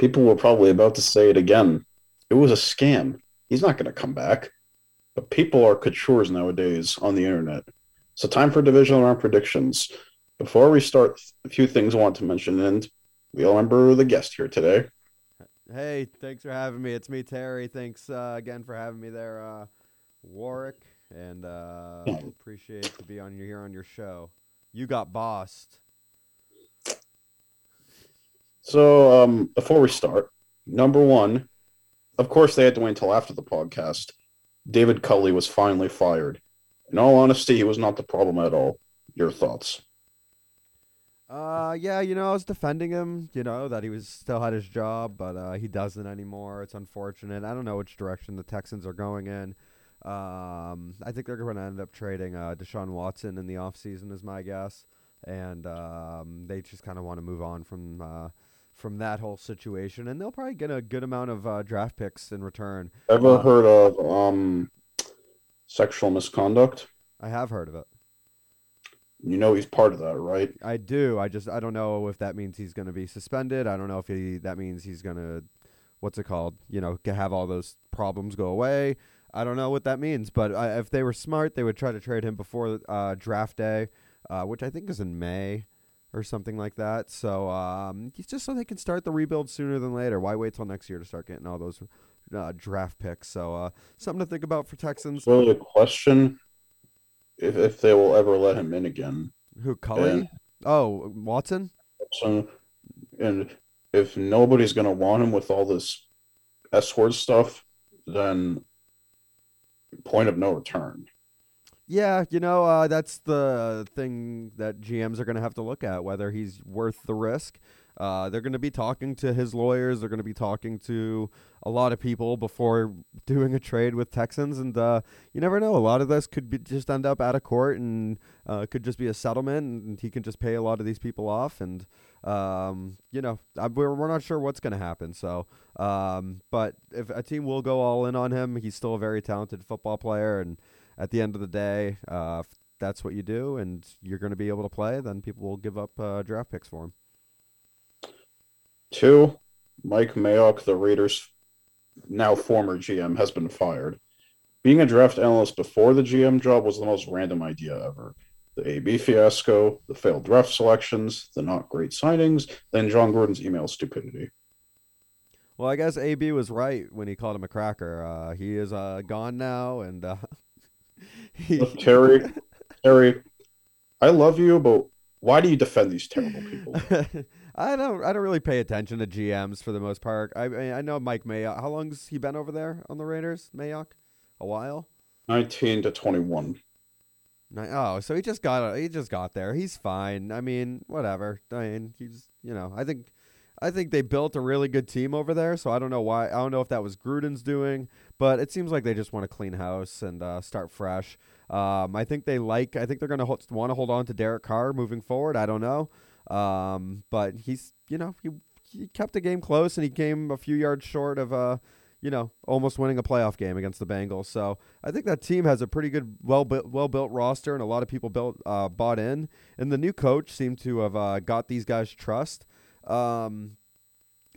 People were probably about to say it again. It was a scam. He's not going to come back. But people are coutures nowadays on the internet. So time for divisional round predictions. Before we start, a few things I want to mention, and we all remember the guest here today. Hey, thanks for having me. It's me, Terry. Thanks uh, again for having me there, uh, Warwick, and uh, appreciate to be on your here on your show. You got bossed. So um, before we start, number one, of course they had to wait until after the podcast. David Culley was finally fired. In all honesty, he was not the problem at all. Your thoughts? Uh, yeah, you know, I was defending him, you know, that he was still had his job, but uh, he doesn't anymore. It's unfortunate. I don't know which direction the Texans are going in. Um, I think they're going to end up trading uh, Deshaun Watson in the offseason, is my guess. And um, they just kind of want to move on from uh, from that whole situation, and they'll probably get a good amount of uh, draft picks in return. Ever Uh, heard of um, sexual misconduct? I have heard of it. You know he's part of that, right? I do. I just I don't know if that means he's going to be suspended. I don't know if he that means he's going to what's it called? You know, have all those problems go away. I don't know what that means, but uh, if they were smart, they would try to trade him before uh, draft day, uh, which I think is in May or something like that. So um, just so they can start the rebuild sooner than later. Why wait till next year to start getting all those uh, draft picks? So uh, something to think about for Texans. So the question, if if they will ever let him in again, Who Culley? and Oh, Watson. so, and if nobody's gonna want him with all this S word stuff, then point of no return. Yeah, you know, uh, that's the thing that GMs are going to have to look at whether he's worth the risk. Uh, they're going to be talking to his lawyers. They're going to be talking to a lot of people before doing a trade with Texans, and uh, you never know. A lot of this could be just end up out of court, and uh, could just be a settlement, and he can just pay a lot of these people off, and um, you know, I, we're we're not sure what's going to happen. So, um, but if a team will go all in on him, he's still a very talented football player, and at the end of the day, uh, if that's what you do, and you're going to be able to play, then people will give up uh, draft picks for him. Two, Mike Mayock, the Raiders' now former GM, has been fired. Being a draft analyst before the GM job was the most random idea ever. The AB fiasco, the failed draft selections, the not great signings, then Jon Gruden's email stupidity. Well, I guess AB was right when he called him a cracker. Uh, he is uh, gone now, and uh, Look, Terry, Terry, I love you, but why do you defend these terrible people? I don't. I don't really pay attention to GMs for the most part. I I mean, I know Mike Mayock. How long's he been over there on the Raiders? Mayock, a while. 19 to 21. Oh, so he just got he just got there. He's fine. I mean, whatever. I mean, he's you know, I think I think they built a really good team over there. So I don't know why. I don't know if that was Gruden's doing, but it seems like they just want to clean house and uh, start fresh. Um, I think they like. I think they're gonna ho- want to hold on to Derek Carr moving forward. I don't know, um, but he's you know he he kept the game close and he came a few yards short of uh you know almost winning a playoff game against the Bengals. So I think that team has a pretty good, well built, well built roster, and a lot of people built uh, bought in. And the new coach seemed to have uh, got these guys trust. Um,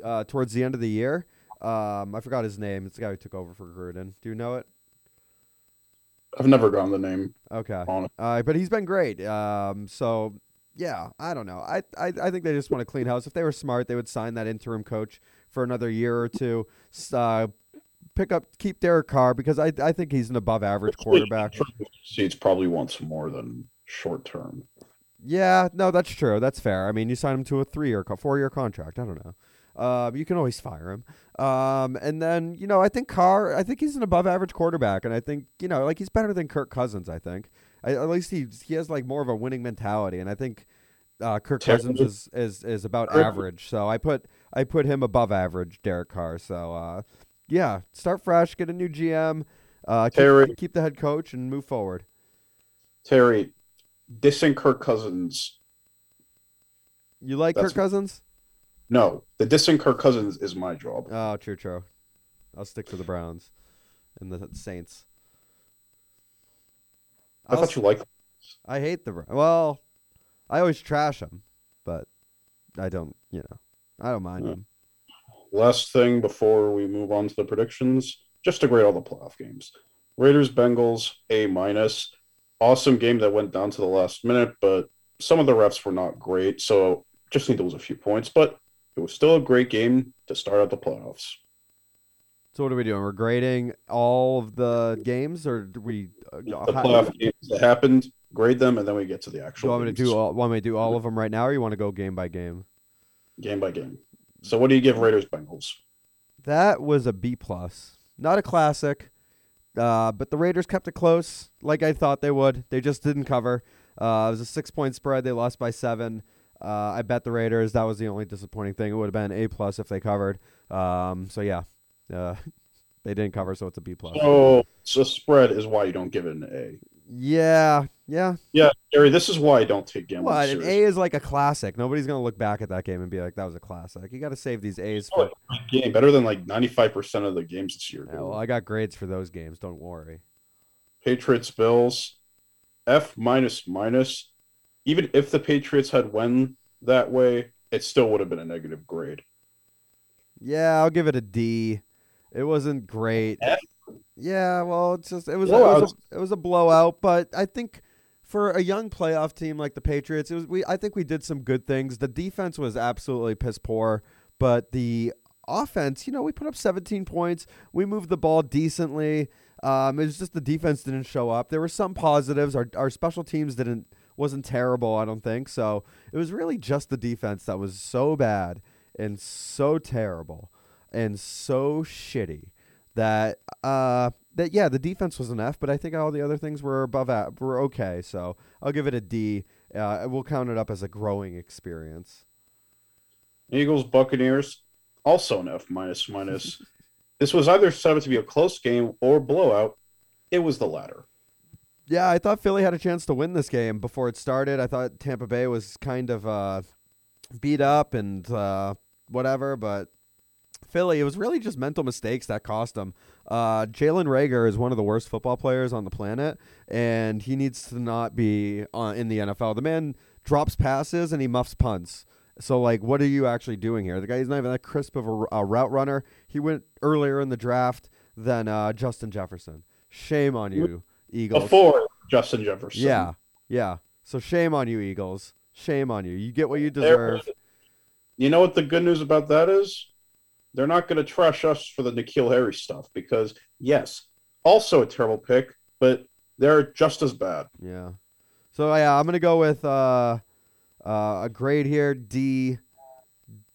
uh, towards the end of the year, um, I forgot his name. It's the guy who took over for Gruden. Do you know it? I've never gotten the name Okay, on uh, but he's been great. Um, so yeah, I don't know. I, I I think they just want to clean house. If they were smart, they would sign that interim coach for another year or two. Uh, pick up, keep Derek Carr because I I think he's an above average quarterback. Seats probably wants more than short term. Yeah, no, that's true. That's fair. I mean, you sign him to a three-year, co- four-year contract. I don't know. Uh, you can always fire him. Um, and then you know, I think Carr. I think he's an above-average quarterback, and I think you know, like he's better than Kirk Cousins. I think. I, at least he he has like more of a winning mentality, and I think uh, Kirk Cousins is, is is about average. So I put I put him above average, Derek Carr. So uh, yeah, start fresh, get a new GM, uh, keep, Terry. keep the head coach, and move forward. Terry, dissing Kirk Cousins. You like That's- Kirk Cousins? No, the dissing Kirk Cousins is my job. Oh, true, true. I'll stick to the Browns and the Saints. I I'll thought you liked. I hate the well. I always trash them, but I don't. You know, I don't mind Yeah. them. last thing before we move on to the predictions, just to grade all the playoff games. Raiders Bengals A minus. Awesome game that went down to the last minute, but some of the refs were not great, so just need to lose a few points. But it was still a great game to start out the playoffs. So what are we doing? We're grading all of the games, or do we? Uh, The playoff games that happened, grade them, and then we get to the do actual you want me to do all? Want me to do all of them right now, or you want to go game by game? game by game. So, what do you give Raiders Bengals? That was a B plus, not a classic, uh, but the Raiders kept it close, like I thought they would. They just didn't cover. Uh, it was a six point spread. They lost by seven. Uh, I bet the Raiders. That was the only disappointing thing. It would have been A plus if they covered. Um, so yeah, uh, they didn't cover, so it's a B plus. So, so spread is why you don't give it an A. Yeah, yeah. Yeah, Gary, this is why I don't take gambling What? An. A is like a classic. Nobody's gonna look back at that game and be like, "That was a classic." You got to save these A's Oh, for. game better than like 95% of the games this year. Yeah, well, I got grades for those games. Don't worry. Patriots Bills F minus minus. Even if the Patriots had won that way, it still would have been a negative grade. Yeah, I'll give it a D. It wasn't great. F? Yeah, well, it's just it was, it was a, it was a blowout, but I think for a young playoff team like the Patriots, it was we I think we did some good things. The defense was absolutely piss poor, but the offense, you know, we put up 17 points. We moved the ball decently. Um, it was just the defense didn't show up. There were some positives. Our our special teams didn't wasn't terrible, I don't think. So it was really just the defense that was so bad and so terrible and so shitty that uh that yeah the defense was an F, but I think all the other things were above a were okay. So I'll give it a D. Uh, we'll count it up as a growing experience. Eagles Buccaneers also an F minus minus. this was either set up to be a close game or blowout. It was the latter. Yeah, I thought Philly had a chance to win this game before it started. I thought Tampa Bay was kind of uh, beat up and uh, whatever, but Philly, it was really just mental mistakes that cost them. Uh, Jalen Reagor is one of the worst football players on the planet, and he needs to not be uh, in the NFL. The man drops passes and he muffs punts. So, like, what are you actually doing here? The guy's not even that crisp of a, a route runner. He went earlier in the draft than uh, Justin Jefferson. Shame on you, Eagles. Before Justin Jefferson. Yeah, yeah. So shame on you, Eagles. Shame on you. You get what you deserve. You know what the good news about that is? They're not going to trash us for the N'Keal Harry stuff because, yes, also a terrible pick, but they're just as bad. Yeah. So yeah, I'm gonna go with uh, uh, a grade here, D,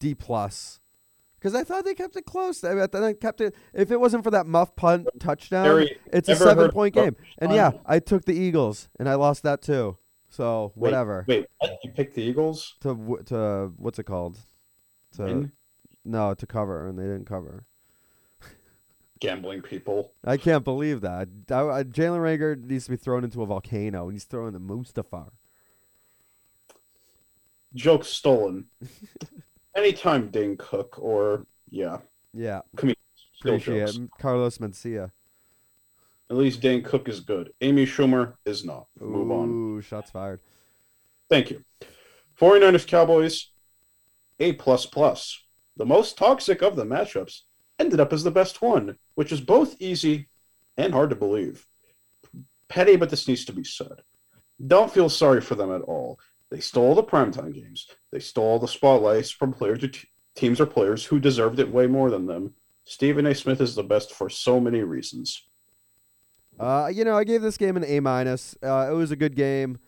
D plus, because I thought they kept it close. I thought they kept it. If it wasn't for that muff punt touchdown, Harry, it's a seven point game. And yeah, I took the Eagles, and I lost that too. So whatever. Wait, what? you picked the Eagles? To to what's it called? To Win? No to cover, and they didn't cover. Gambling people. I can't believe that. I, I, Jalen Reagor needs to be thrown into a volcano, and he's throwing the Mustafar. Joke stolen. Anytime Dane Cook or, yeah, Yeah, still appreciate it. Carlos Mencia. At least Dane Cook is good. Amy Schumer is not. Move on. Ooh, shots fired. Thank you. 49ers Cowboys, A plus plus. The most toxic of the matchups ended up as the best one, which is both easy and hard to believe. Petty, but this needs to be said. Don't feel sorry for them at all. They stole the primetime games. They stole the spotlights from players teams or players who deserved it way more than them. Stephen A. Smith is the best for so many reasons. Uh, you know, I gave this game an A minus. Uh, it was a good game.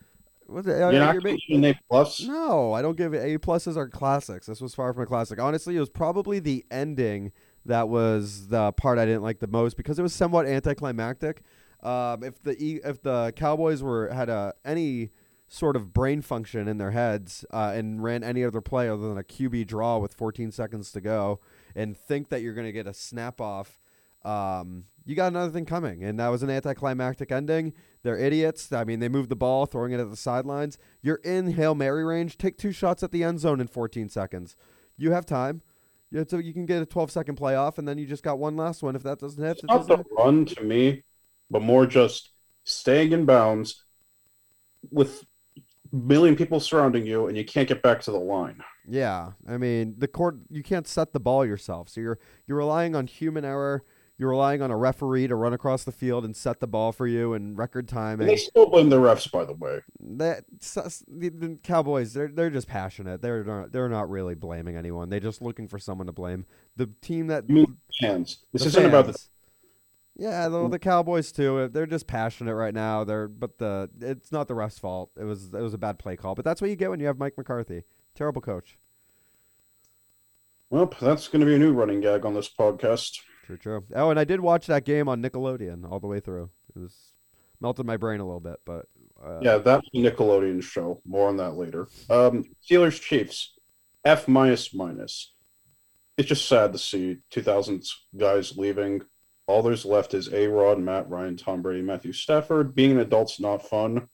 Was it, uh, You're not giving an A plus. no, I don't give it A pluses are classics. This was far from a classic. Honestly, it was probably the ending that was the part I didn't like the most because it was somewhat anticlimactic. Um, if the if the Cowboys were had a any sort of brain function in their heads uh, and ran any other play other than a QB draw with 14 seconds to go and think that you're going to get a snap off, um, you got another thing coming. And that was an anticlimactic ending. They're idiots. I mean, they moved the ball, throwing it at the sidelines. You're in Hail Mary range. Take two shots at the end zone in 14 seconds. You have time. You, so you can get a 12 second playoff, and then you just got one last one. If that doesn't hit, It's not the run to me, but more just staying in bounds with a million people surrounding you and you can't get back to the line. Yeah, I mean the court. You can't set the ball yourself, so you're you're relying on human error. You're relying on a referee to run across the field and set the ball for you in record time. And they still blame the refs, by the way. That the, the Cowboys, they're they're just passionate. They're not they're not really blaming anyone. They're just looking for someone to blame. The team that You mean fans? This isn't about the. Yeah, the, the Cowboys too. Uh, they're just passionate right now. They're but the it's not the refs' fault. It was it was a bad play call. But that's what you get when you have Mike McCarthy. Terrible coach. Well, that's going to be a new running gag on this podcast. True, true. Oh, and I did watch that game on Nickelodeon all the way through. It was melted my brain a little bit, but uh, Yeah, that's a Nickelodeon show. More on that later. Um, Steelers Chiefs, F minus minus. It's just sad to see 2000s guys leaving. All there's left is A Rod, Matt Ryan, Tom Brady, Matthew Stafford. Being an adult's not fun.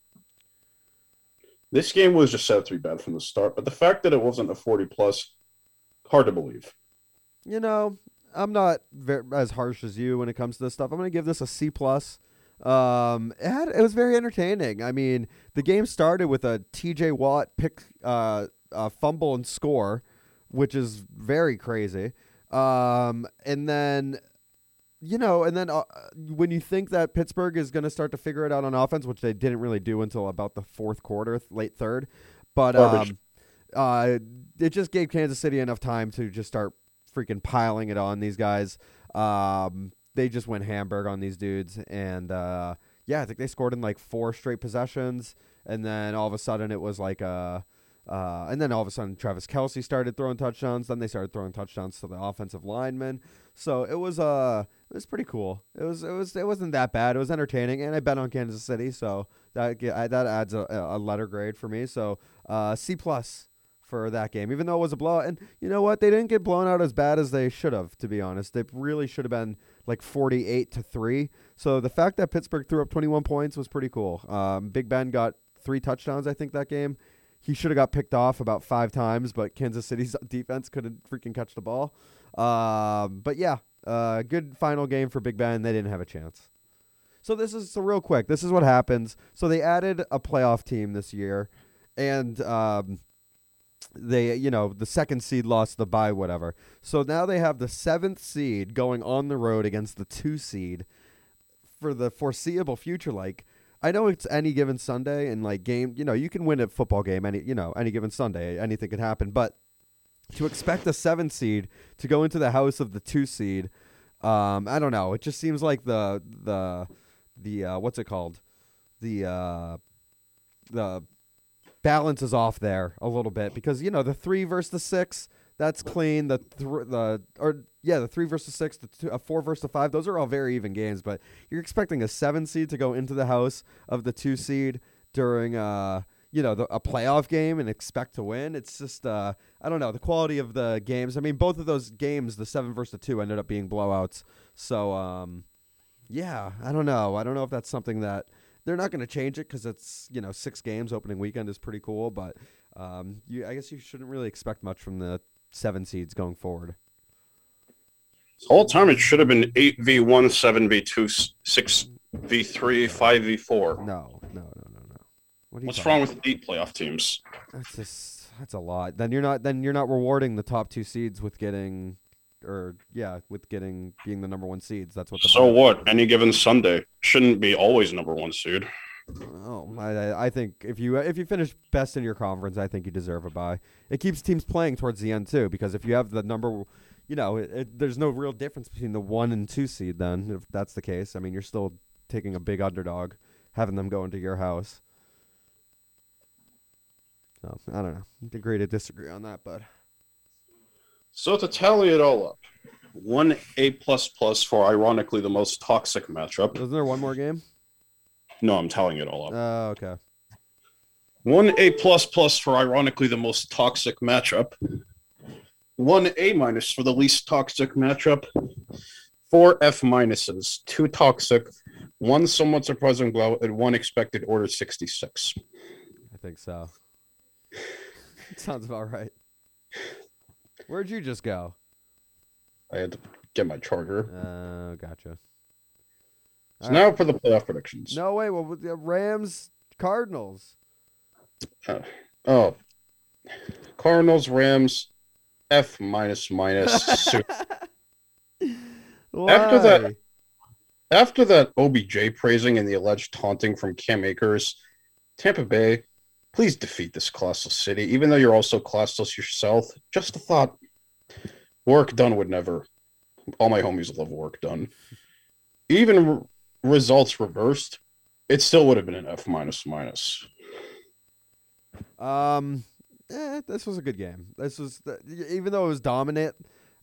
This game was just set up to be bad from the start, but the fact that it wasn't a 40 plus, hard to believe. you know, I'm not ver as harsh as you when it comes to this stuff. I'm going to give this a C plus. Um, it had it was very entertaining. I mean, the game started with a T.J. Watt pick, uh, uh, fumble and score, which is very crazy. Um, and then, you know, and then uh, when you think that Pittsburgh is going to start to figure it out on offense, which they didn't really do until about the fourth quarter, th- late third, but um, uh, it just gave Kansas City enough time to just start freaking piling it on these guys. Um, they just went Hamburg on these dudes, and uh, yeah, I think they scored in like four straight possessions, and then all of a sudden it was like a. Uh, and then all of a sudden, Travis Kelce started throwing touchdowns. Then they started throwing touchdowns to the offensive linemen. So it was uh, it was pretty cool. It was it was it wasn't that bad. It was entertaining, and I bet on Kansas City, so that that adds a, a letter grade for me. So uh, C plus for that game, even though it was a blowout. And you know what? They didn't get blown out as bad as they should have. To be honest, they really should have been like forty-eight to three. So the fact that Pittsburgh threw up twenty-one points was pretty cool. Um, Big Ben got three touchdowns, I think, that game. He should have got picked off about five times, but Kansas City's defense couldn't freaking catch the ball. Um, but yeah, uh, good final game for Big Ben. They didn't have a chance. So this is so real quick. This is what happens. So they added a playoff team this year, and um, they you know the second seed lost the bye whatever. So now they have the seventh seed going on the road against the two seed for the foreseeable future. Like I know it's any given Sunday and like game, you know, you can win a football game any you know any given Sunday, anything could happen. But to expect a seven seed to go into the house of the two seed, um, I don't know. It just seems like the the the uh, what's it called, the uh, the balance is off there a little bit because you know the three versus the six that's clean. The thr the or yeah the three versus six, the two, uh, four versus five. Those are all very even games. But you're expecting a seven seed to go into the house of the two seed during uh you know the, a playoff game and expect to win. It's just uh I don't know the quality of the games. I mean both of those games, the seven versus the two, ended up being blowouts. So um yeah I don't know. I don't know if that's something that they're not going to change it because it's you know six games opening weekend is pretty cool, but um, you I guess you shouldn't really expect much from the seven seeds going forward. All time, it should have been 8v1, 7v2, 6v3, 5v4. No, no, no, no, no. What What's wrong with eight playoff teams? That's just that's a lot. Then you're not then you're not rewarding the top two seeds with getting or yeah with getting being the number one seeds. That's what the So what? Any given Sunday shouldn't be always number one seed. Oh, I, I- I think if you if you finish best in your conference, I think you deserve a bye. It keeps teams playing towards the end too, because if you have the number, you know, it, it, there's no real difference between the one and two seed. Then, if that's the case, I mean, you're still taking a big underdog, having them go into your house. So I don't know. Agree to disagree on that, but So to tally it all up, one A plus plus for ironically the most toxic matchup. isn't there one more game? No, I'm tallying it all up. Oh, okay. One A plus plus for ironically the most toxic matchup. One A minus for the least toxic matchup. Four F minuses, two toxic, one somewhat surprising blow, and one expected order 66. I think so. Sounds about right. Where'd you just go? I had to get my charger. Oh, gotcha. So All now for the playoff predictions. No way. Well, with the Rams Cardinals. Uh, oh, Cardinals, Rams, F minus minus. After that- After that OBJ praising and the alleged taunting from Cam Akers, Tampa Bay, please defeat this colossal city, even though you're also colossal yourself. Just a thought. Work done would never. All my homies love work done. Even r- results reversed, it still would have been an F minus minus. Um, eh, this was a good game. This was even though it was dominant.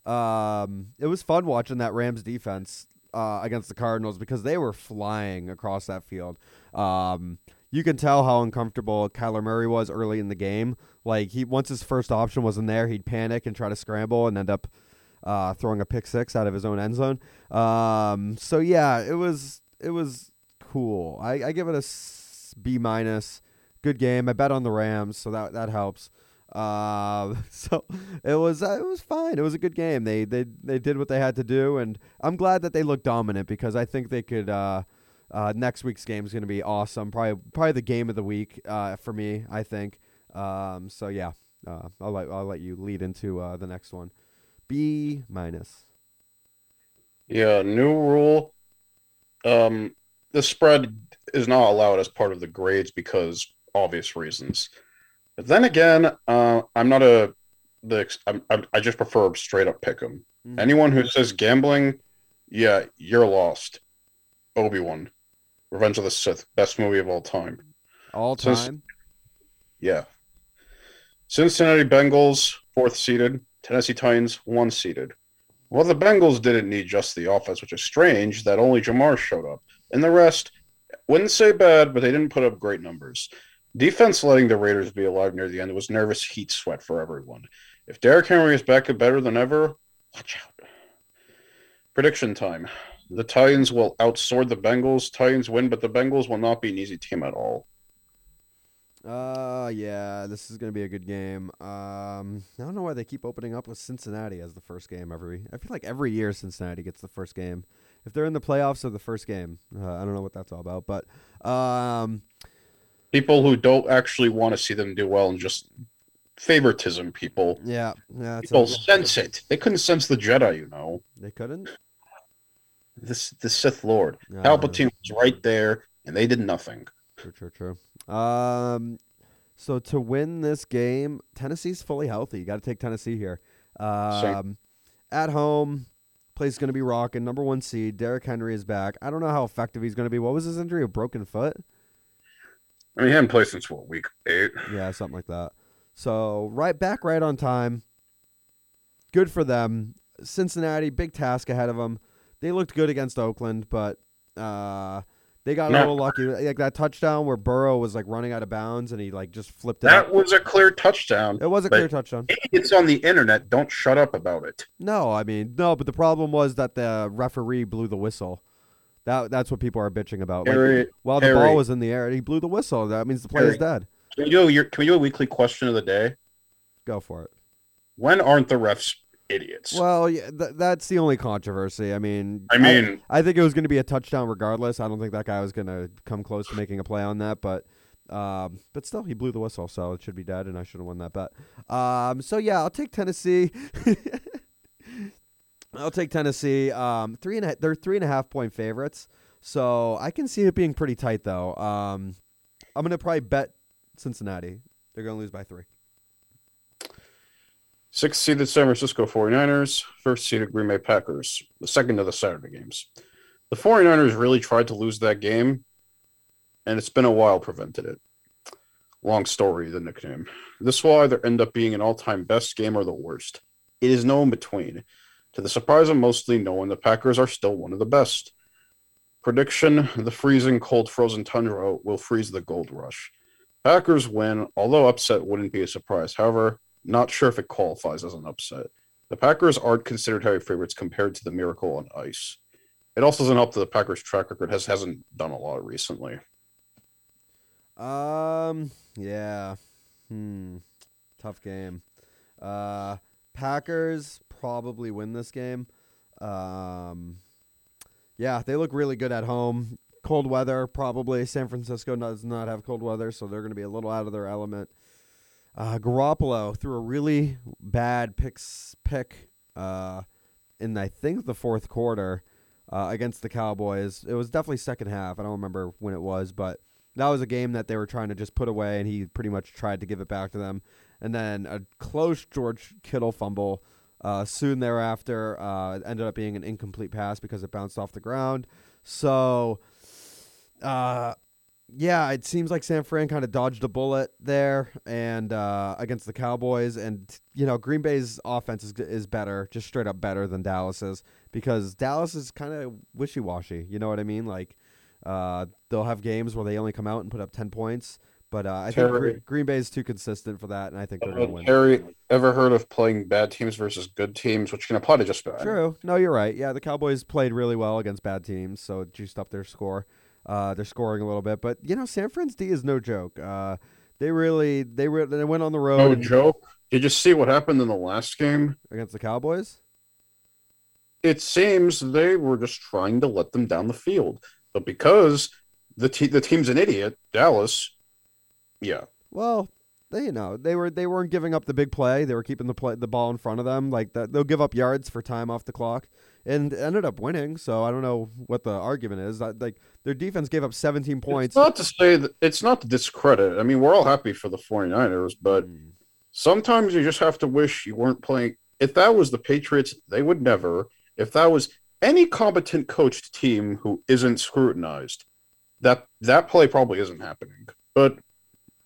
Um, it was fun watching that Rams defense uh, against the Cardinals because they were flying across that field. Um, you can tell how uncomfortable Kyler Murray was early in the game. Like he once his first option wasn't there, he'd panic and try to scramble and end up uh, throwing a pick six out of his own end zone. Um, so yeah, it was it was cool. I, I give it a B minus good game. I bet on the Rams, so that that helps. Uh, so it was uh, it was fine. It was a good game. They they they did what they had to do, and I'm glad that they looked dominant because I think they could. Uh, uh, next week's game is going to be awesome. Probably probably the game of the week uh, for me. I think. Um, so yeah, uh, I'll let I'll let you lead into uh, the next one. B minus. Yeah, new rule. Um, the spread is not allowed as part of the grades because obvious reasons. But then again, uh, I'm not a the I'm, I'm, I just prefer straight up pick 'em. Mhm. Anyone who says gambling, yeah, you're lost. Obi Wan, Revenge of the Sith, best movie of all time. All Since- time. Yeah. Cincinnati Bengals, fourth seeded. Tennessee Titans, one seeded. Well, the Bengals didn't need just the offense, which is strange that only Ja'Marr showed up. And the rest, wouldn't say bad, but they didn't put up great numbers. Defense letting the Raiders be alive near the end was nervous heat sweat for everyone. If Derrick Henry is back and better than ever, watch out. Prediction time. The Titans will outsort the Bengals. Titans win, but the Bengals will not be an easy team at all. Uh, yeah, this is gonna be a good game. Um, I don't know why they keep opening up with Cincinnati as the first game every. I feel like every year Cincinnati gets the first game. If they're in the playoffs or the first game, uh, I don't know what that's all about. But um, people who don't actually want to see them do well and just favoritism people. yeah, yeah, People a- sense it. They couldn't sense the Jedi, you know. they couldn't. This the Sith Lord. Uh, Palpatine was right there, and they did nothing. True, true, true. Um, so to win this game, Tennessee's fully healthy. You got to take Tennessee here. Um, at home, place is going to be rocking. Number one seed. Derrick Henry is back. I don't know how effective he's going to be. What was his injury? A broken foot? I mean, he hadn't played since what week eight. Yeah, something like that. So right back, right on time. Good for them. Cincinnati, big task ahead of them. They looked good against Oakland, but uh, they got a little lucky. Like that touchdown where Burrow was like running out of bounds and he like just flipped it. That up. was a clear touchdown. It was a clear touchdown. It's on the internet. Don't shut up about it. No, I mean no, but the problem was that the referee blew the whistle. That that's what people are bitching about. Like, Harry, while the Harry. ball was in the air, he blew the whistle. That means the play is dead. can we do your- can we do a weekly question of the day? Go for it. When aren't the refs idiots? Well, yeah, th- that's the only controversy. I mean, I mean, I think it was going to be a touchdown regardless. I don't think that guy was going to come close to making a play on that, but um, but still, he blew the whistle, so it should be dead, and I should have won that bet. Um, so yeah, I'll take Tennessee. I'll take Tennessee. Um, three and a, they're three and a half point favorites, so I can see it being pretty tight though. Um, I'm gonna probably bet Cincinnati. They're gonna lose by three. Sixth seeded San Francisco 49ers, first seeded Green Bay Packers, the second of the Saturday games. The 49ers really tried to lose that game, and it's been a while prevented it. Long story, the nickname. This will either end up being an all time best game or the worst. It is no in between. To the surprise of mostly no one, the Packers are still one of the best. Prediction the freezing cold frozen tundra will freeze the gold rush. Packers win, although upset wouldn't be a surprise. However, not sure if it qualifies as an upset. The Packers aren't considered heavy favorites compared to the Miracle on Ice. It also doesn't help that the Packers' track record has hasn't done a lot recently. Um. Yeah. Hmm. Tough game. Uh, Packers probably win this game. Um. Yeah, they look really good at home. Cold weather, probably. San Francisco does not have cold weather, so they're going to be a little out of their element. Uh, Garoppolo threw a really bad picks pick uh, in I think the fourth quarter uh, against the Cowboys. It was definitely second half. I don't remember when it was, but that was a game that they were trying to just put away, and he pretty much tried to give it back to them. And then a close George Kittle fumble. Uh, soon thereafter, uh, ended up being an incomplete pass because it bounced off the ground. So, uh, yeah, it seems like San Fran kind of dodged a bullet there and uh, against the Cowboys, and you know Green Bay's offense is is better, just straight up better than Dallas's because Dallas is kind of wishy washy. You know what I mean? Like uh, they'll have games where they only come out and put up ten points, but uh, I think Terry- Green, Bay is too consistent for that, and I think they're going to win. Harry, ever heard of playing bad teams versus good teams, which can apply to just about. True. No, you're right. Yeah, the Cowboys played really well against bad teams, so it juiced up their score. Uh, they're scoring a little bit, but you know, San Fran's D is no joke. Uh, they really, they re- they went on the road No and- joke. Did you see what happened in the last game? against the Cowboys. It seems they were just trying to let them down the field, but because the te- the team's an idiot, Dallas. Yeah, Well, they you know they were they weren't giving up the big play. They were keeping the play the ball in front of them. Like that, they'll give up yards for time off the clock, and ended up winning. So I don't know what the argument is. Like their defense gave up 17 points. It's not to say that it's not to discredit. I mean, we're all happy for the 49ers, but Mm. sometimes you just have to wish you weren't playing. If that was the Patriots, they would never. If that was any competent coached team who isn't scrutinized, that that play probably isn't happening. But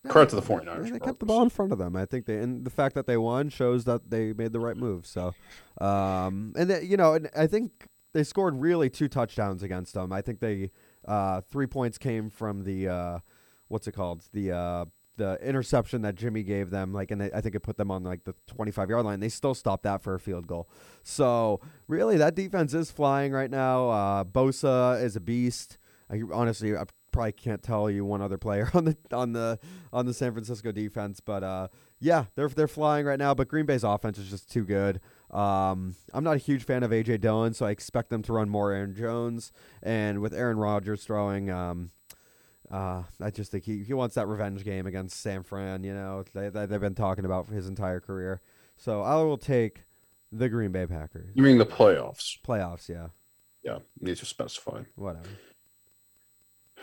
credit to the 49ers. Yeah, they kept the ball in front of them. I think they and the fact that they won shows that they made the right move. So, um, and they, you know, and I think they scored really two touchdowns against them. I think they uh, three points came from the uh, what's it called the uh, the interception that Jimmy gave them. Like, and they, I think it put them on like the twenty five yard line. They still stopped that for a field goal. So really, that defense is flying right now. Uh, Bosa is a beast. I, honestly, I probably can't tell you one other player on the on the on the San Francisco defense, but uh, yeah, they're they're flying right now. But Green Bay's offense is just too good. Um, I'm not a huge fan of AJ Dillon, so I expect them to run more Aaron Jones, and with Aaron Rodgers throwing. Um, uh, I just think he, he wants that revenge game against San Fran. You know, they, they they've been talking about for his entire career. So I will take the Green Bay Packers You mean the playoffs? playoffs. Yeah, Yeah, need to specify. whatever.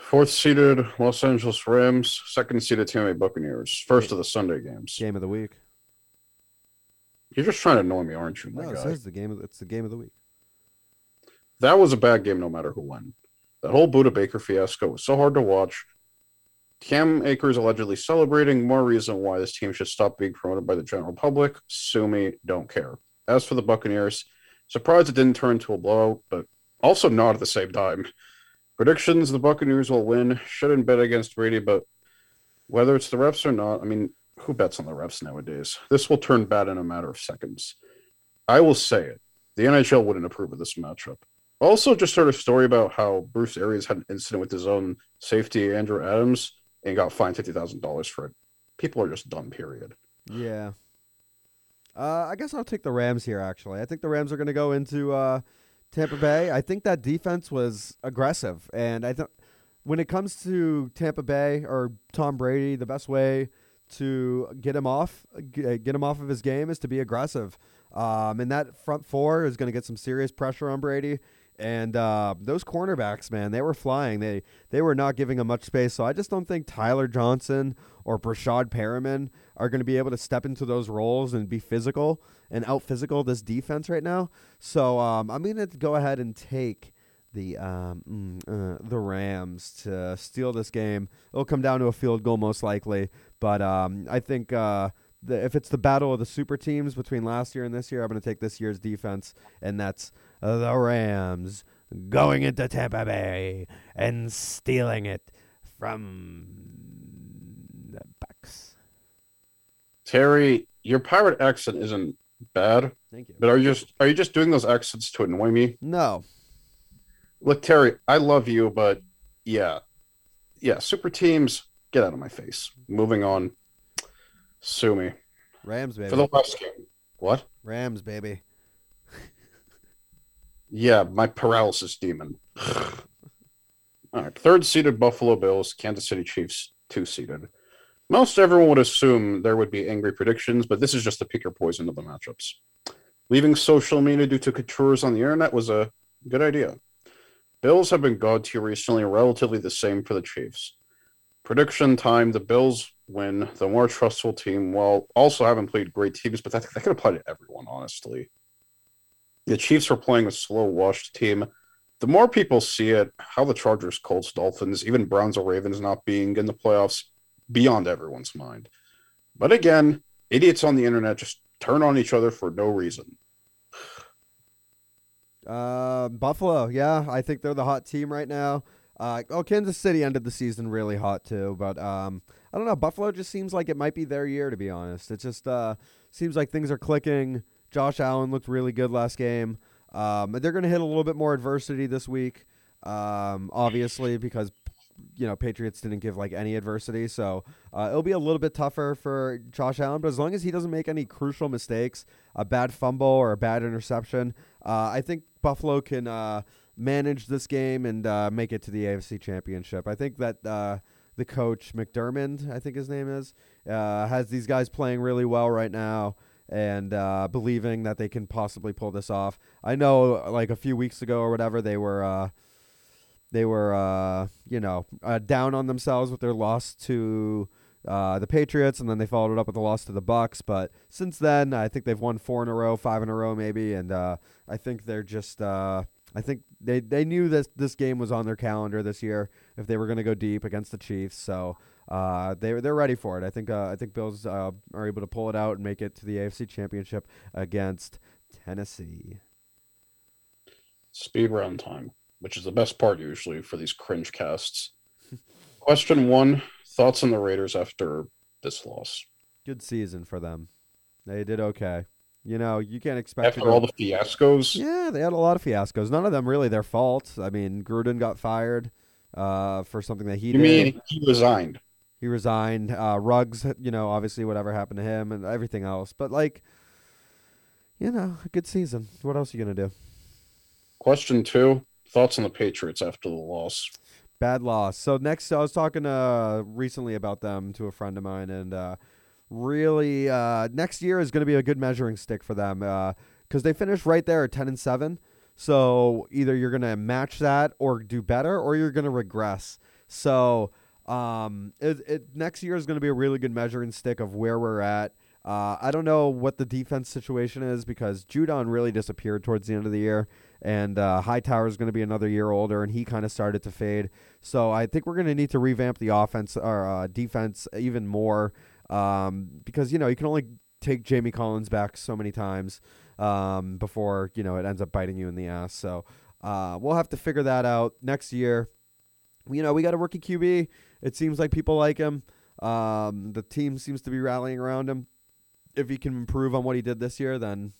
Fourth seeded Los Angeles Rams, second seeded Tampa Bay Buccaneers. First of the Sunday games. Game of the week. You're just trying to annoy me, aren't you, my No, it guy? says the game. Of, it's the game of the week. That was a bad game, no matter who won. That whole Budda Baker fiasco was so hard to watch. Cam Akers allegedly celebrating. More reason why this team should stop being promoted by the general public. Sue me, don't care. As for the Buccaneers, surprised it didn't turn into a blowout, but also not at the same time. Predictions: The Buccaneers will win. Shouldn't bet against Brady, but whether it's the refs or not, I mean, who bets on the refs nowadays? This will turn bad in a matter of seconds. I will say it. The NHL wouldn't approve of this matchup. Also, just heard a story about how Bruce Arians had an incident with his own safety, Andrew Adams, and got fined fifty thousand dollars for it. People are just dumb. Period. Yeah. Uh, I guess I'll take the Rams here. Actually, I think the Rams are going to go into uh, Tampa Bay. I think that defense was aggressive, and I think when it comes to Tampa Bay or Tom Brady, the best way to get him off, get him off of his game, is to be aggressive. Um, and that front four is going to get some serious pressure on Brady. And uh, those cornerbacks, man, they were flying. They they were not giving him much space. So I just don't think Tyler Johnson or Breshad Perriman are going to be able to step into those roles and be physical and out physical this defense right now. So um, I'm going to go ahead and take the um, mm, uh, the Rams to steal this game. It'll come down to a field goal most likely, but um, I think uh, the, if it's the battle of the super teams between last year and this year, I'm going to take this year's defense, and that's the Rams going into Tampa Bay and stealing it from the Bucks. Terry, your pirate accent isn't bad, Thank you. but are you just are you just doing those accents to annoy me? No, Look, Terry, I love you, but yeah, yeah, super teams, get out of my face. Moving on. Sue me Rams baby. for the last game. What? Rams baby. Yeah, my paralysis demon. All right, third seeded Buffalo Bills, Kansas City Chiefs, two seeded. Most everyone would assume there would be angry predictions, but this is just to pick your poison of the matchups. Leaving social media due to couture's on the internet was a good idea. Bills have been god tier recently, relatively the same for the Chiefs. Prediction time: the Bills win, the more trustful team. While also haven't played great teams, but that, that could apply to everyone, honestly. The Chiefs are playing a slow, washed team. The more people see it, how the Chargers, Colts, Dolphins, even Browns or Ravens not being in the playoffs, beyond everyone's mind. But again, idiots on the internet just turn on each other for no reason. Uh, Buffalo, yeah, I think they're the hot team right now. Uh, oh, Kansas City ended the season really hot too, but um, I don't know. Buffalo just seems like it might be their year, to be honest. It just uh, seems like things are clicking. Josh Allen looked really good last game. Um, they're going to hit a little bit more adversity this week, um, obviously, because you know Patriots didn't give like any adversity, so uh, it'll be a little bit tougher for Josh Allen. But as long as he doesn't make any crucial mistakes, a bad fumble or a bad interception, uh, I think Buffalo can uh, manage this game and uh, make it to the AFC Championship. I think that uh, the coach McDermott, I think his name is, uh, has these guys playing really well right now and uh, believing that they can possibly pull this off. I know, like a few weeks ago or whatever, they were uh, they were uh, you know uh, down on themselves with their loss to uh, the Patriots, and then they followed it up with a loss to the Bucks. But since then, I think they've won four in a row, five in a row, maybe, and uh, I think they're just. I think they, they knew that this game was on their calendar this year if they were going to go deep against the Chiefs. So uh, they they're ready for it. I think uh, I think Bills uh, are able to pull it out and make it to the AFC Championship against Tennessee. Speed round time, which is the best part usually for these cringe casts. Question one: Thoughts on the Raiders after this loss? Good season for them. They did okay. You know, you can't expect after all the fiascos. Yeah, they had a lot of fiascos. None of them really their fault. I mean, Gruden got fired uh, for something that he did. you did. mean he resigned? He resigned. Uh, Ruggs, you know, obviously whatever happened to him and everything else. But like, you know, a good season. What else are you gonna do? Question two: Thoughts on the Patriots after the loss? Bad loss. So next, I was talking uh, recently about them to a friend of mine, and uh, really, uh, next year is going to be a good measuring stick for them because they finished right there at ten and seven. So either you're going to match that or do better, or you're going to regress. So um, it, it next year is going to be a really good measuring stick of where we're at. Uh, I don't know what the defense situation is because Judon really disappeared towards the end of the year, and uh, Hightower is going to be another year older, and he kind of started to fade. So I think we're going to need to revamp the offense or uh, defense even more um, because you know you can only take Jamie Collins back so many times um, before you know it ends up biting you in the ass. So uh, we'll have to figure that out next year. You know, we got a rookie QB. It seems like people like him. Um, the team seems to be rallying around him. If he can improve on what he did this year, then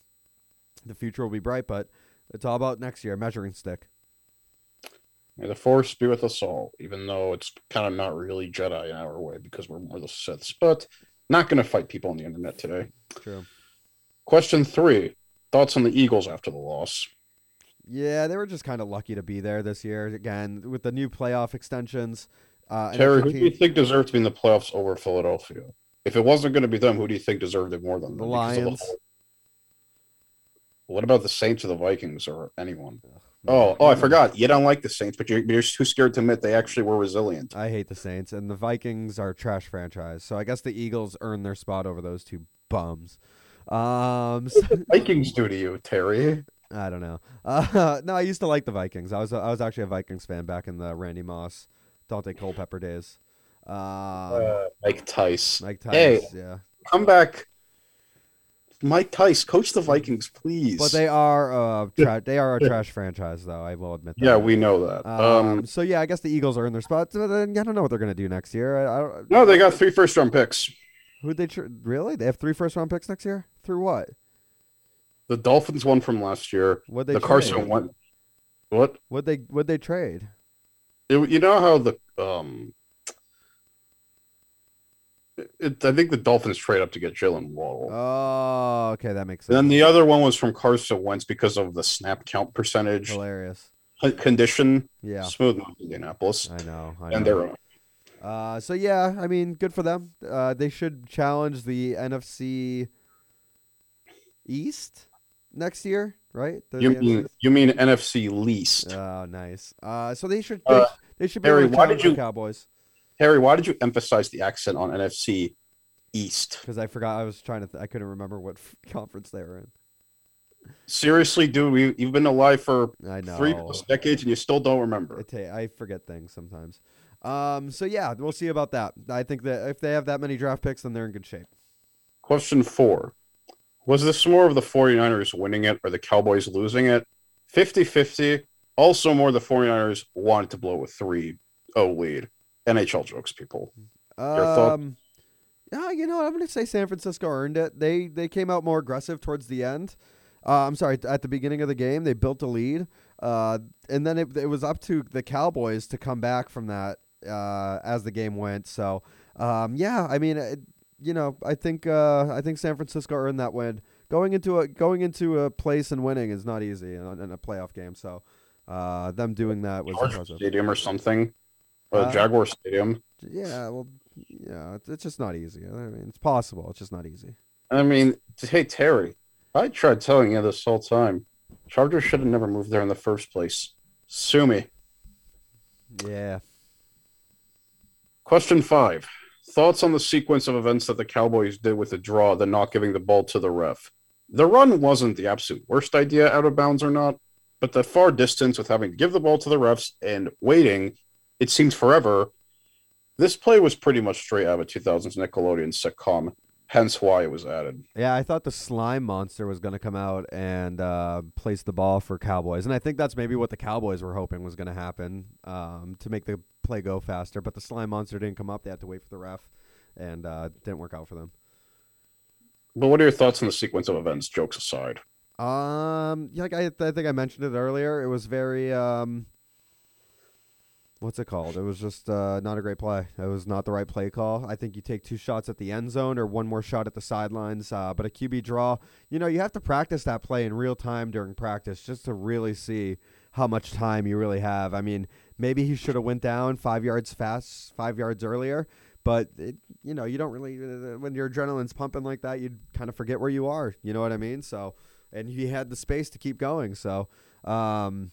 the future will be bright. But it's all about next year, measuring stick. May the force be with us all, even though it's kind of not really Jedi in our way because we're more the Siths. But not going to fight people on the internet today. True. Question three: Thoughts on the Eagles after the loss? Yeah, they were just kind of lucky to be there this year again with the new playoff extensions. Uh, Terry, who do you think deserved to be in the playoffs over Philadelphia? If it wasn't going to be them, who do you think deserved it more than The them? because of Lions. whole- What about the Saints or the Vikings or anyone? Oh, oh, I forgot. You don't like the Saints, but you're, you're too scared to admit they actually were resilient. I hate the Saints and the Vikings are a trash franchise. So I guess the Eagles earned their spot over those two bums. Um, so- Vikings do to you, Terry. I don't know. Uh, no, I used to like the Vikings. I was I was actually a Vikings fan back in the Randy Moss, Daunte Culpepper days. Um, Uh, Mike Tice. Mike Tice, hey. yeah. Come back. Mike Tice, coach the Vikings, please. But they are uh tra- they are a trash franchise though. I will admit that. yeah, we know that. Um, Um, so yeah, I guess the Eagles are in their spot. I don't know what they're gonna do next year. I, I don't, no, they got three first round picks. who'd they tr- really? They have three first round picks next year. Through what? The Dolphins won from last year. What they the trade? Carson Wentz. What? What they what they trade? It- you know how the um. It, I think the Dolphins trade up to get Jaylen Waddle. Oh, okay, that makes sense. then the other one was from Carson Wentz because of the snap count percentage Hilarious. condition. Yeah, Smooth move Indianapolis. I know. I And know. they're Uh, so yeah, I mean, good for them. Uh, they should challenge the NFC East next year, right? You mean NFC you mean NFC least? Oh, nice. Uh, so they should they, Uh, they should be Harry, why did the you- Cowboys Harry, why did you emphasize the accent on NFC East? because I forgot I was trying to th- I couldn't remember what f- conference they were in. Seriously, dude, we, you've been alive for I know. three plus decades and you still don't remember. I forget things sometimes. Um, so yeah, we'll see about that. I think that if they have that many draft picks, then they're in good shape. Question four Was this more of the 49ers winning it or the Cowboys losing it? 50 50. Also, more the 49ers wanted to blow a 3 0 lead. NHL jokes, people. Um, yeah, you know? I'm going to say San Francisco earned it. They they came out more aggressive towards the end. Uh, I'm sorry, at the beginning of the game, they built a lead, uh, and then it, it was up to the Cowboys to come back from that uh, as the game went. So, um, yeah, I mean, it, you know, I think uh, I think San Francisco earned that win. Going into a going into a place and winning is not easy in, in a playoff game. So, uh, them doing that was Charger impressive. Stadium or something. Uh, Uh, Jaguar Stadium. Yeah, well, yeah, it's, it's just not easy. I mean, it's possible. It's just not easy. I mean, hey, Terry, I tried telling you this whole time. Chargers should have never moved there in the first place. Sue me. Yeah. Question five. Thoughts on the sequence of events that the Cowboys did with the draw, the not giving the ball to the ref. The run wasn't the absolute worst idea, out of bounds or not, but the far distance with having to give the ball to the refs and waiting, it seems forever. This play was pretty much straight out of a 2000s Nickelodeon sitcom, hence why it was added. Yeah, I thought the slime monster was going to come out and uh, place the ball for Cowboys, and I think that's maybe what the Cowboys were hoping was going to happen um, to make the play go faster. But the slime monster didn't come up; they had to wait for the ref, and uh, didn't work out for them. But what are your thoughts on the sequence of events, jokes aside? Um, yeah, like I, I think I mentioned it earlier. It was very um, what's it called? It was just uh, not a great play. It was not the right play call. I think you take two shots at the end zone or one more shot at the sidelines. Uh, but a QB draw, you know, you have to practice that play in real time during practice just to really see how much time you really have. I mean, maybe he should have went down five yards fast, five yards earlier. But it, you know, you don't really uh, when your adrenaline's pumping like that, you kind of forget where you are. You know what I mean? So and he had the space to keep going. So, um,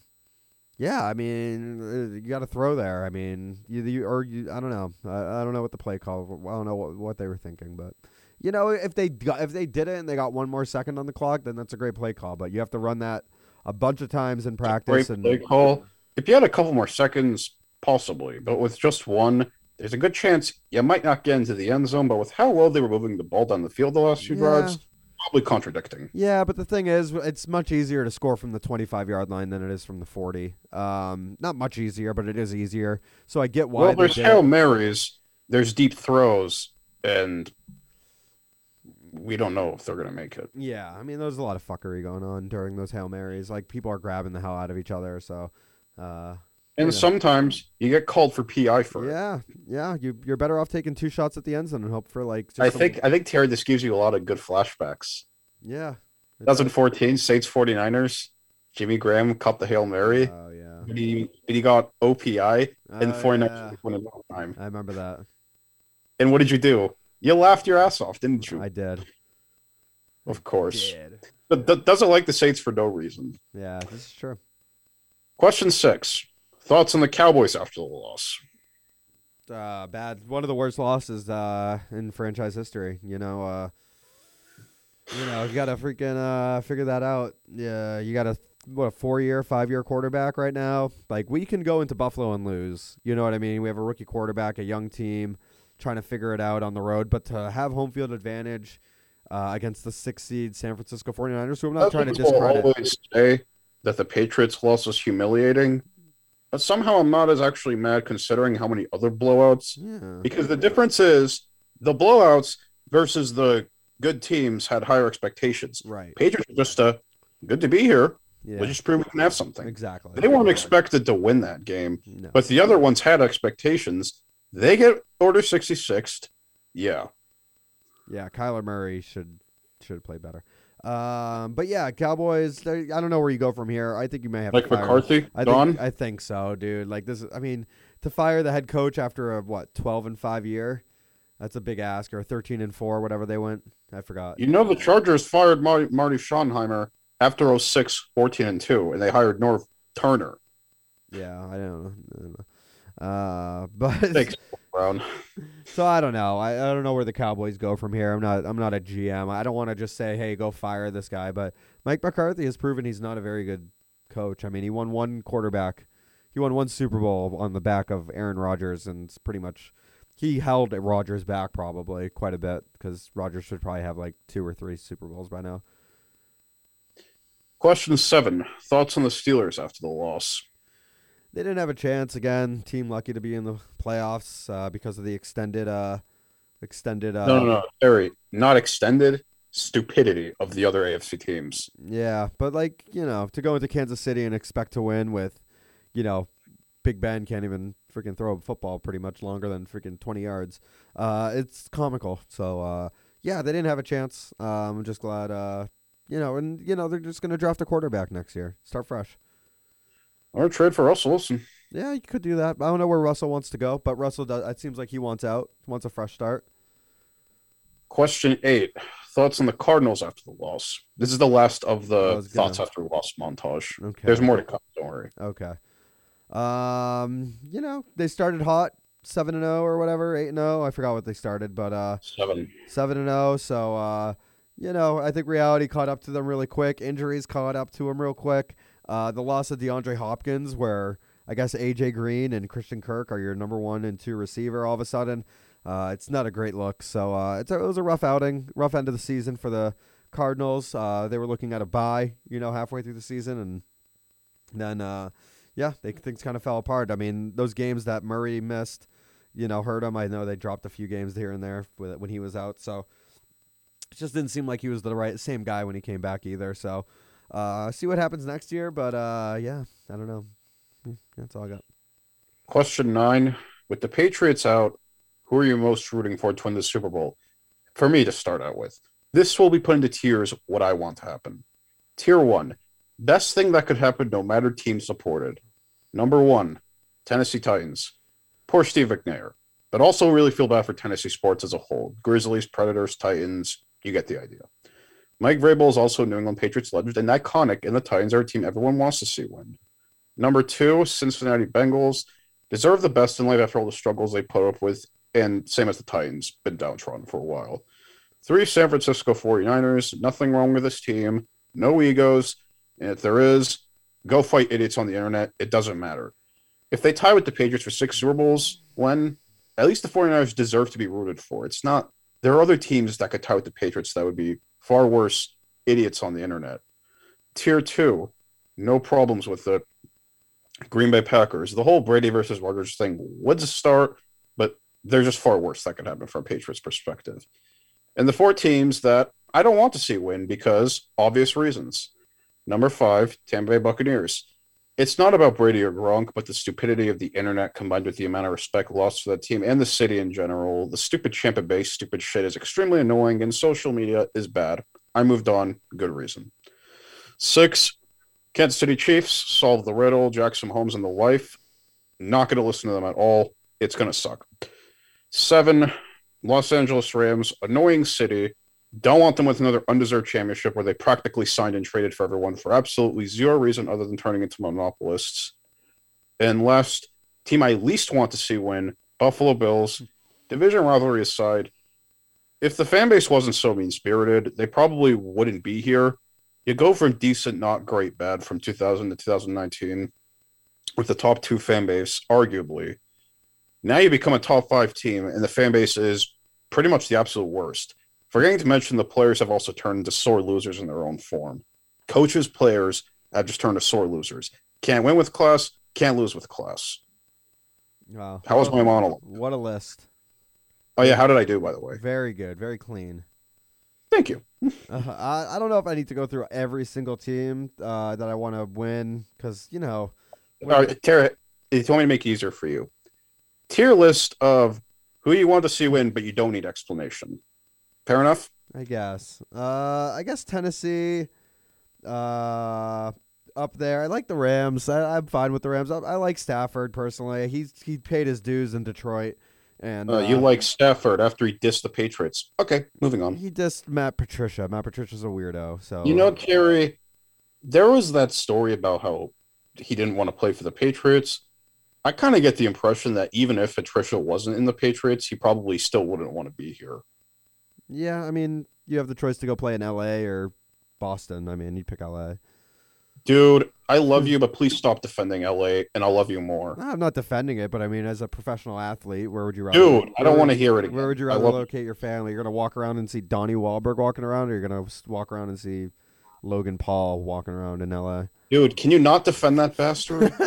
yeah, I mean, uh, you got to throw there. I mean, you, you or you, I don't know. I, I don't know what the play call. I don't know what, what they were thinking, but you know, if they got, if they did it and they got one more second on the clock, then that's a great play call. But you have to run that a bunch of times in practice. Great and play call. If you had a couple more seconds, possibly, but with just one, there's a good chance you might not get into the end zone. But with how well they were moving the ball down the field the last few Yeah. drives, probably contradicting. Yeah, but the thing is, it's much easier to score from the 25 yard line than it is from the 40. Um, not much easier, but it is easier. So I get why. well, there's did hail marys, there's deep throws, and we don't know if they're gonna make it. Yeah, I mean, there's a lot of fuckery going on during those hail marys. Like people are grabbing the hell out of each other. So, uh, And Yeah. sometimes you get called for PI for it. yeah, yeah, you you're better off taking two shots at the end zone and hope for like. Just I some- think I think Terry, this gives you a lot of good flashbacks. Yeah. it does. 2014 Saints 49ers, Jimmy Graham caught the hail mary, Oh yeah. but he but he got OPI, and the Oh, 49ers yeah. in time. I remember that. And what did you do? You laughed your ass off, didn't you? I did. Of course. Did. But that doesn't like the Saints for no reason. Yeah, this is true. Question six. Thoughts on the Cowboys after the loss? uh, bad. One of the worst losses uh, in franchise history. You know, uh, you know, you got to freaking uh, figure that out. Yeah, you got a what a four year, five year quarterback right now. Like we can go into Buffalo and lose. You know what I mean? We have a rookie quarterback, a young team, trying to figure it out on the road. But to have home field advantage uh, against the six seed San Francisco 49ers, who I'm not trying to discredit. always say that the Patriots loss was humiliating, but somehow I'm not as actually mad considering how many other blowouts. Yeah. Because the difference is the blowouts versus the good teams had higher expectations. Right. Patriots were just uh, good to be here. Yeah. Let's just prove we can have something. Exactly. They weren't expected to win that game, No. but the other ones had expectations. They get order 66th. Yeah. Yeah, Kyler Murray should should play better. Um, but yeah, Cowboys. I don't know where you go from here. I think you may have Like to. McCarthy, I gone. think I think so, dude. Like this. is- I mean, to fire the head coach after a what twelve and five year, that's a big ask. Or thirteen and four, whatever they went. I forgot. You know the Chargers fired Marty, Marty Schottenheimer after 06, 14 and 2, and they hired Norv Turner. Yeah, I don't know. I don't know. Uh, but Thanks, Brown. So I don't know. I, I don't know where the Cowboys go from here. I'm not I'm not a GM. I don't want to just say, "Hey, go fire this guy." But Mike McCarthy has proven he's not a very good coach. I mean, he won one quarterback. He won one Super Bowl on the back of Aaron Rodgers and it's pretty much he held Rodgers back probably quite a bit cuz Rodgers should probably have like 2 or 3 Super Bowls by now. Question seven: Thoughts on the Steelers after the loss? They didn't have a chance again. Team lucky to be in the playoffs uh, because of the extended uh extended uh no, no, no, Terry. Not extended. Stupidity of the other AFC teams. Yeah, but like you know, to go into Kansas City and expect to win with, you know, Big Ben can't even freaking throw a football pretty much longer than freaking twenty yards. Uh, it's comical. So uh, yeah, they didn't have a chance. Um, I'm just glad. Uh, you know, and you know they're just gonna draft a quarterback next year. Start fresh. Or trade for Russell Wilson. Yeah, you could do that. I don't know where Russell wants to go, but Russell does. It seems like he wants out. Wants a fresh start. Question eight: Thoughts on the Cardinals after the loss? This is the last of the thoughts after loss montage. Okay. There's more to come. Don't worry. Okay. Um, you know, they started hot, seven and zero or whatever, eight and zero. I forgot what they started, but uh, Seven. seven and zero. So uh, you know, I think reality caught up to them really quick. Injuries caught up to them real quick. Uh, the loss of DeAndre Hopkins, where I guess AJ Green and Christian Kirk are your number one and two receiver. All of a sudden, uh, it's not a great look. So uh, it's a, it was a rough outing, rough end of the season for the Cardinals. Uh, they were looking at a bye, you know, halfway through the season, and then uh, yeah, they things kind of fell apart. I mean, those games that Murray missed, you know, hurt him. I know they dropped a few games here and there when he was out, so it just didn't seem like he was the right same guy when he came back either. So uh, see what happens next year, but uh, yeah, I don't know. Hmm, That's all I got. Question nine: With the Patriots out, who are you most rooting for to win the Super Bowl? For me to start out with, this will be put into tiers. What I want to happen. Tier one: Best thing that could happen, no matter team supported. Number one: Tennessee Titans. Poor Steve McNair, but also really feel bad for Tennessee sports as a whole. Grizzlies, Predators, Titans. You get the idea. Mike Vrabel is also a New England Patriots legend and iconic, and the Titans are a team everyone wants to see win. Number two, Cincinnati Bengals deserve the best in life after all the struggles they put up with, and same as the Titans, been downtrodden for a while. Three, San Francisco 49ers. Nothing wrong with this team. No egos. And if there is, go fight idiots on the internet. It doesn't matter. If they tie with the Patriots for six Super Bowls, when at least the 49ers deserve to be rooted for. It's not, there are other teams that could tie with the Patriots that would be far worse idiots on the internet. Tier two, no problems with it. Green Bay Packers. The whole Brady versus Rodgers thing would start, but they're just far worse that could happen from a Patriots perspective. And the four teams that I don't want to see win because obvious reasons. Number five, Tampa Bay Buccaneers. It's not about Brady or Gronk, but the stupidity of the internet combined with the amount of respect lost for that team and the city in general. The stupid Tampa Bay stupid shit is extremely annoying, and social media is bad. I moved on. Good reason. Six, Kansas City Chiefs solve the riddle. Jackson Mahomes and the wife. Not going to listen to them at all. It's going to suck. Seven, Los Angeles Rams. Annoying city. Don't want them with another undeserved championship where they practically signed and traded for everyone for absolutely zero reason other than turning into monopolists. And last, team I least want to see win, Buffalo Bills. Division rivalry aside, if the fan base wasn't so mean spirited, they probably wouldn't be here. You go from decent, not great, bad from 2000 to 2019 with the top two fan base, arguably. Now you become a top five team, and the fan base is pretty much the absolute worst. Forgetting to mention the players have also turned into sore losers in their own form. Coaches, players have just turned to sore losers. Can't win with class, can't lose with class. Wow. How was my monologue? What a list. Oh yeah, how did I do by the way? Very good. Very clean. Thank you. Uh, I, I don't know if I need to go through every single team uh, that I want to win because you know. All right, Tara, you want me to make it easier for you, tier list of who you want to see win, but you don't need explanation. Fair enough. I guess. Uh, I guess Tennessee. Uh, up there. I like the Rams. I, I'm fine with the Rams. I, I like Stafford personally. He's he paid his dues in Detroit, and Uh, you uh, like Stafford after he dissed the Patriots. Okay, moving on. he dissed Matt Patricia. Matt Patricia's a weirdo. So You know, Terry, there was that story about how he didn't want to play for the Patriots. I kind of get the impression that even if Patricia wasn't in the Patriots, he probably still wouldn't want to be here. Yeah. I mean, you have the choice to go play in L.A. or Boston. I mean, you'd pick L.A. Dude, I love you, but please stop defending LA, and I'll love you more. I'm not defending it, but I mean, as a professional athlete, where would you rather? Dude, I don't want to hear it again. Where would you rather love- locate your family? You're gonna walk around and see Donnie Wahlberg walking around, or you're gonna walk around and see Logan Paul walking around in L.A. Dude, can you not defend that bastard?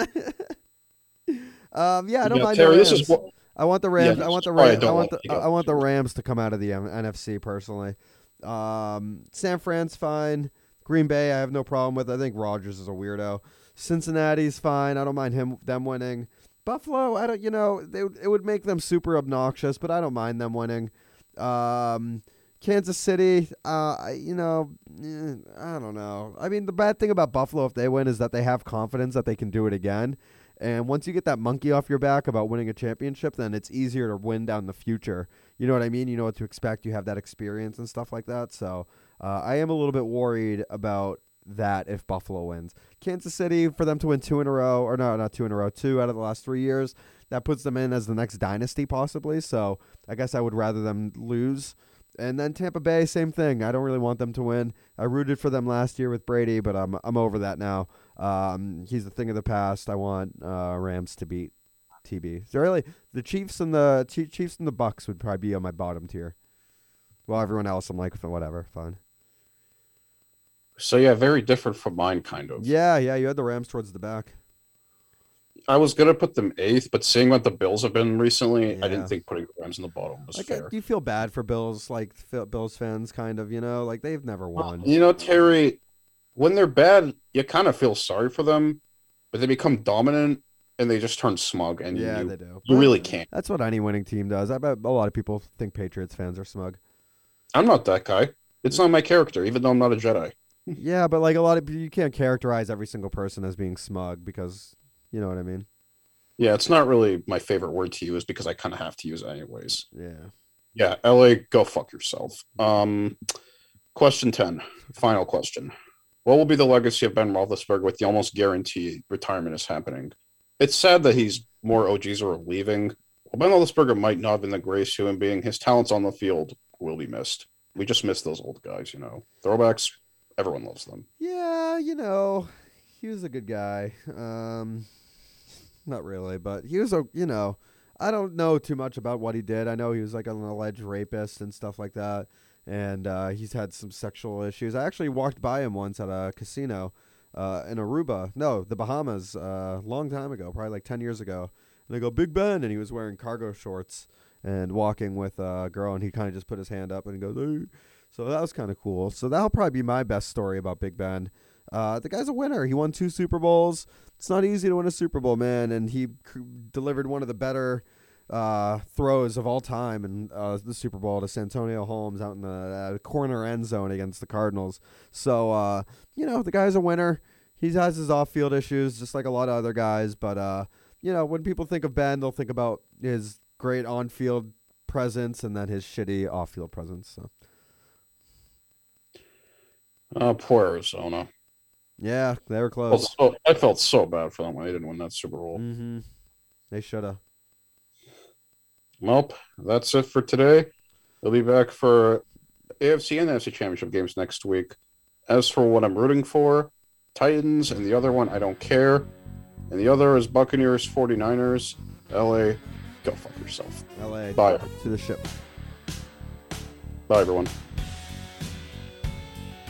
Um, yeah, I don't Yeah, mind Terry, this is I want the Rams. Yeah, I want the I Rams. I, don't want the I want the Rams to come out of the M- NFC personally. Um, San Fran's fine. Green Bay, I have no problem with. I think Rodgers is a weirdo. Cincinnati's fine. I don't mind him them winning. Buffalo, I don't. You know, they, it would make them super obnoxious, but I don't mind them winning. Um, Kansas City, uh, you know, eh, I don't know. I mean, the bad thing about Buffalo if they win is that they have confidence that they can do it again. And once you get that monkey off your back about winning a championship, then it's easier to win down the future. You know what I mean? You know what to expect. You have that experience and stuff like that. So uh, I am a little bit worried about that if Buffalo wins. Kansas City, for them to win two in a row, or no, not two in a row, two out of the last three years, that puts them in as the next dynasty possibly. So I guess I would rather them lose. And then Tampa Bay, same thing. I don't really want them to win. I rooted for them last year with Brady, but I'm I'm over that now. Um, he's the thing of the past. I want uh, Rams to beat TB. So really, the Chiefs and the Chiefs and the Bucks would probably be on my bottom tier. Well, everyone else, I'm like, whatever, fine. So yeah, very different from mine, kind of. Yeah, yeah, you had the Rams towards the back. I was gonna put them eighth, but seeing what the Bills have been recently, I didn't think putting the Rams in the bottom was Like, fair. do you feel bad for Bills, like Bills fans, kind of? You know, like they've never won. You know, Terry, when they're bad, you kind of feel sorry for them, but they become dominant and they just turn smug, and yeah, you, they do. you But really can't. That's what any winning team does. I bet a lot of people think Patriots fans are smug. I'm not that guy. It's not my character, even though I'm not a Jedi. yeah, but like a lot of you can't characterize every single person as being smug because you know what I mean. Yeah, it's not really my favorite word to use because I kind of have to use it anyways. Yeah. Yeah, LA, go fuck yourself. Um, question 10, final question. What will be the legacy of Ben Roethlisberger with the almost guaranteed retirement is happening? It's sad that he's more OGs are leaving. While Ben Roethlisberger might not have been the greatest human being, his talents on the field will be missed. We just miss those old guys, you know. Throwbacks, everyone loves them. Yeah, you know, he was a good guy. Um, not really, but he was a, you know, I don't know too much about what he did. I know he was like an alleged rapist and stuff like that, and uh, he's had some sexual issues. I actually walked by him once at a casino uh, in Aruba, no, the Bahamas, a long time ago, probably like ten years ago. And I go, Big Ben, and he was wearing cargo shorts and walking with a girl, and he kind of just put his hand up and goes, hey. So that was kind of cool. So that'll probably be my best story about Big Ben. Uh, the guy's a winner. He won two Super Bowls. It's not easy to win a Super Bowl, man. And he c- delivered one of the better uh, throws of all time in uh, the Super Bowl to Santonio Holmes out in the uh, corner end zone against the Cardinals. So, uh, you know, the guy's a winner. He has his off field issues, just like a lot of other guys. But, uh, you know, when people think of Ben, they'll think about his great on field presence and then his shitty off field presence. So, poor Arizona. Yeah, they were I felt close. so, I felt so bad for them when they didn't win that Super Bowl. Mm-hmm. They should have. Well, that's it for today. We'll be back for AFC and NFC Championship games next week. As for what I'm rooting for, Titans, and the other one, I don't care. And the other is Buccaneers, 49ers, LA. Go fuck yourself. LA Bye. to the ship. Bye, everyone.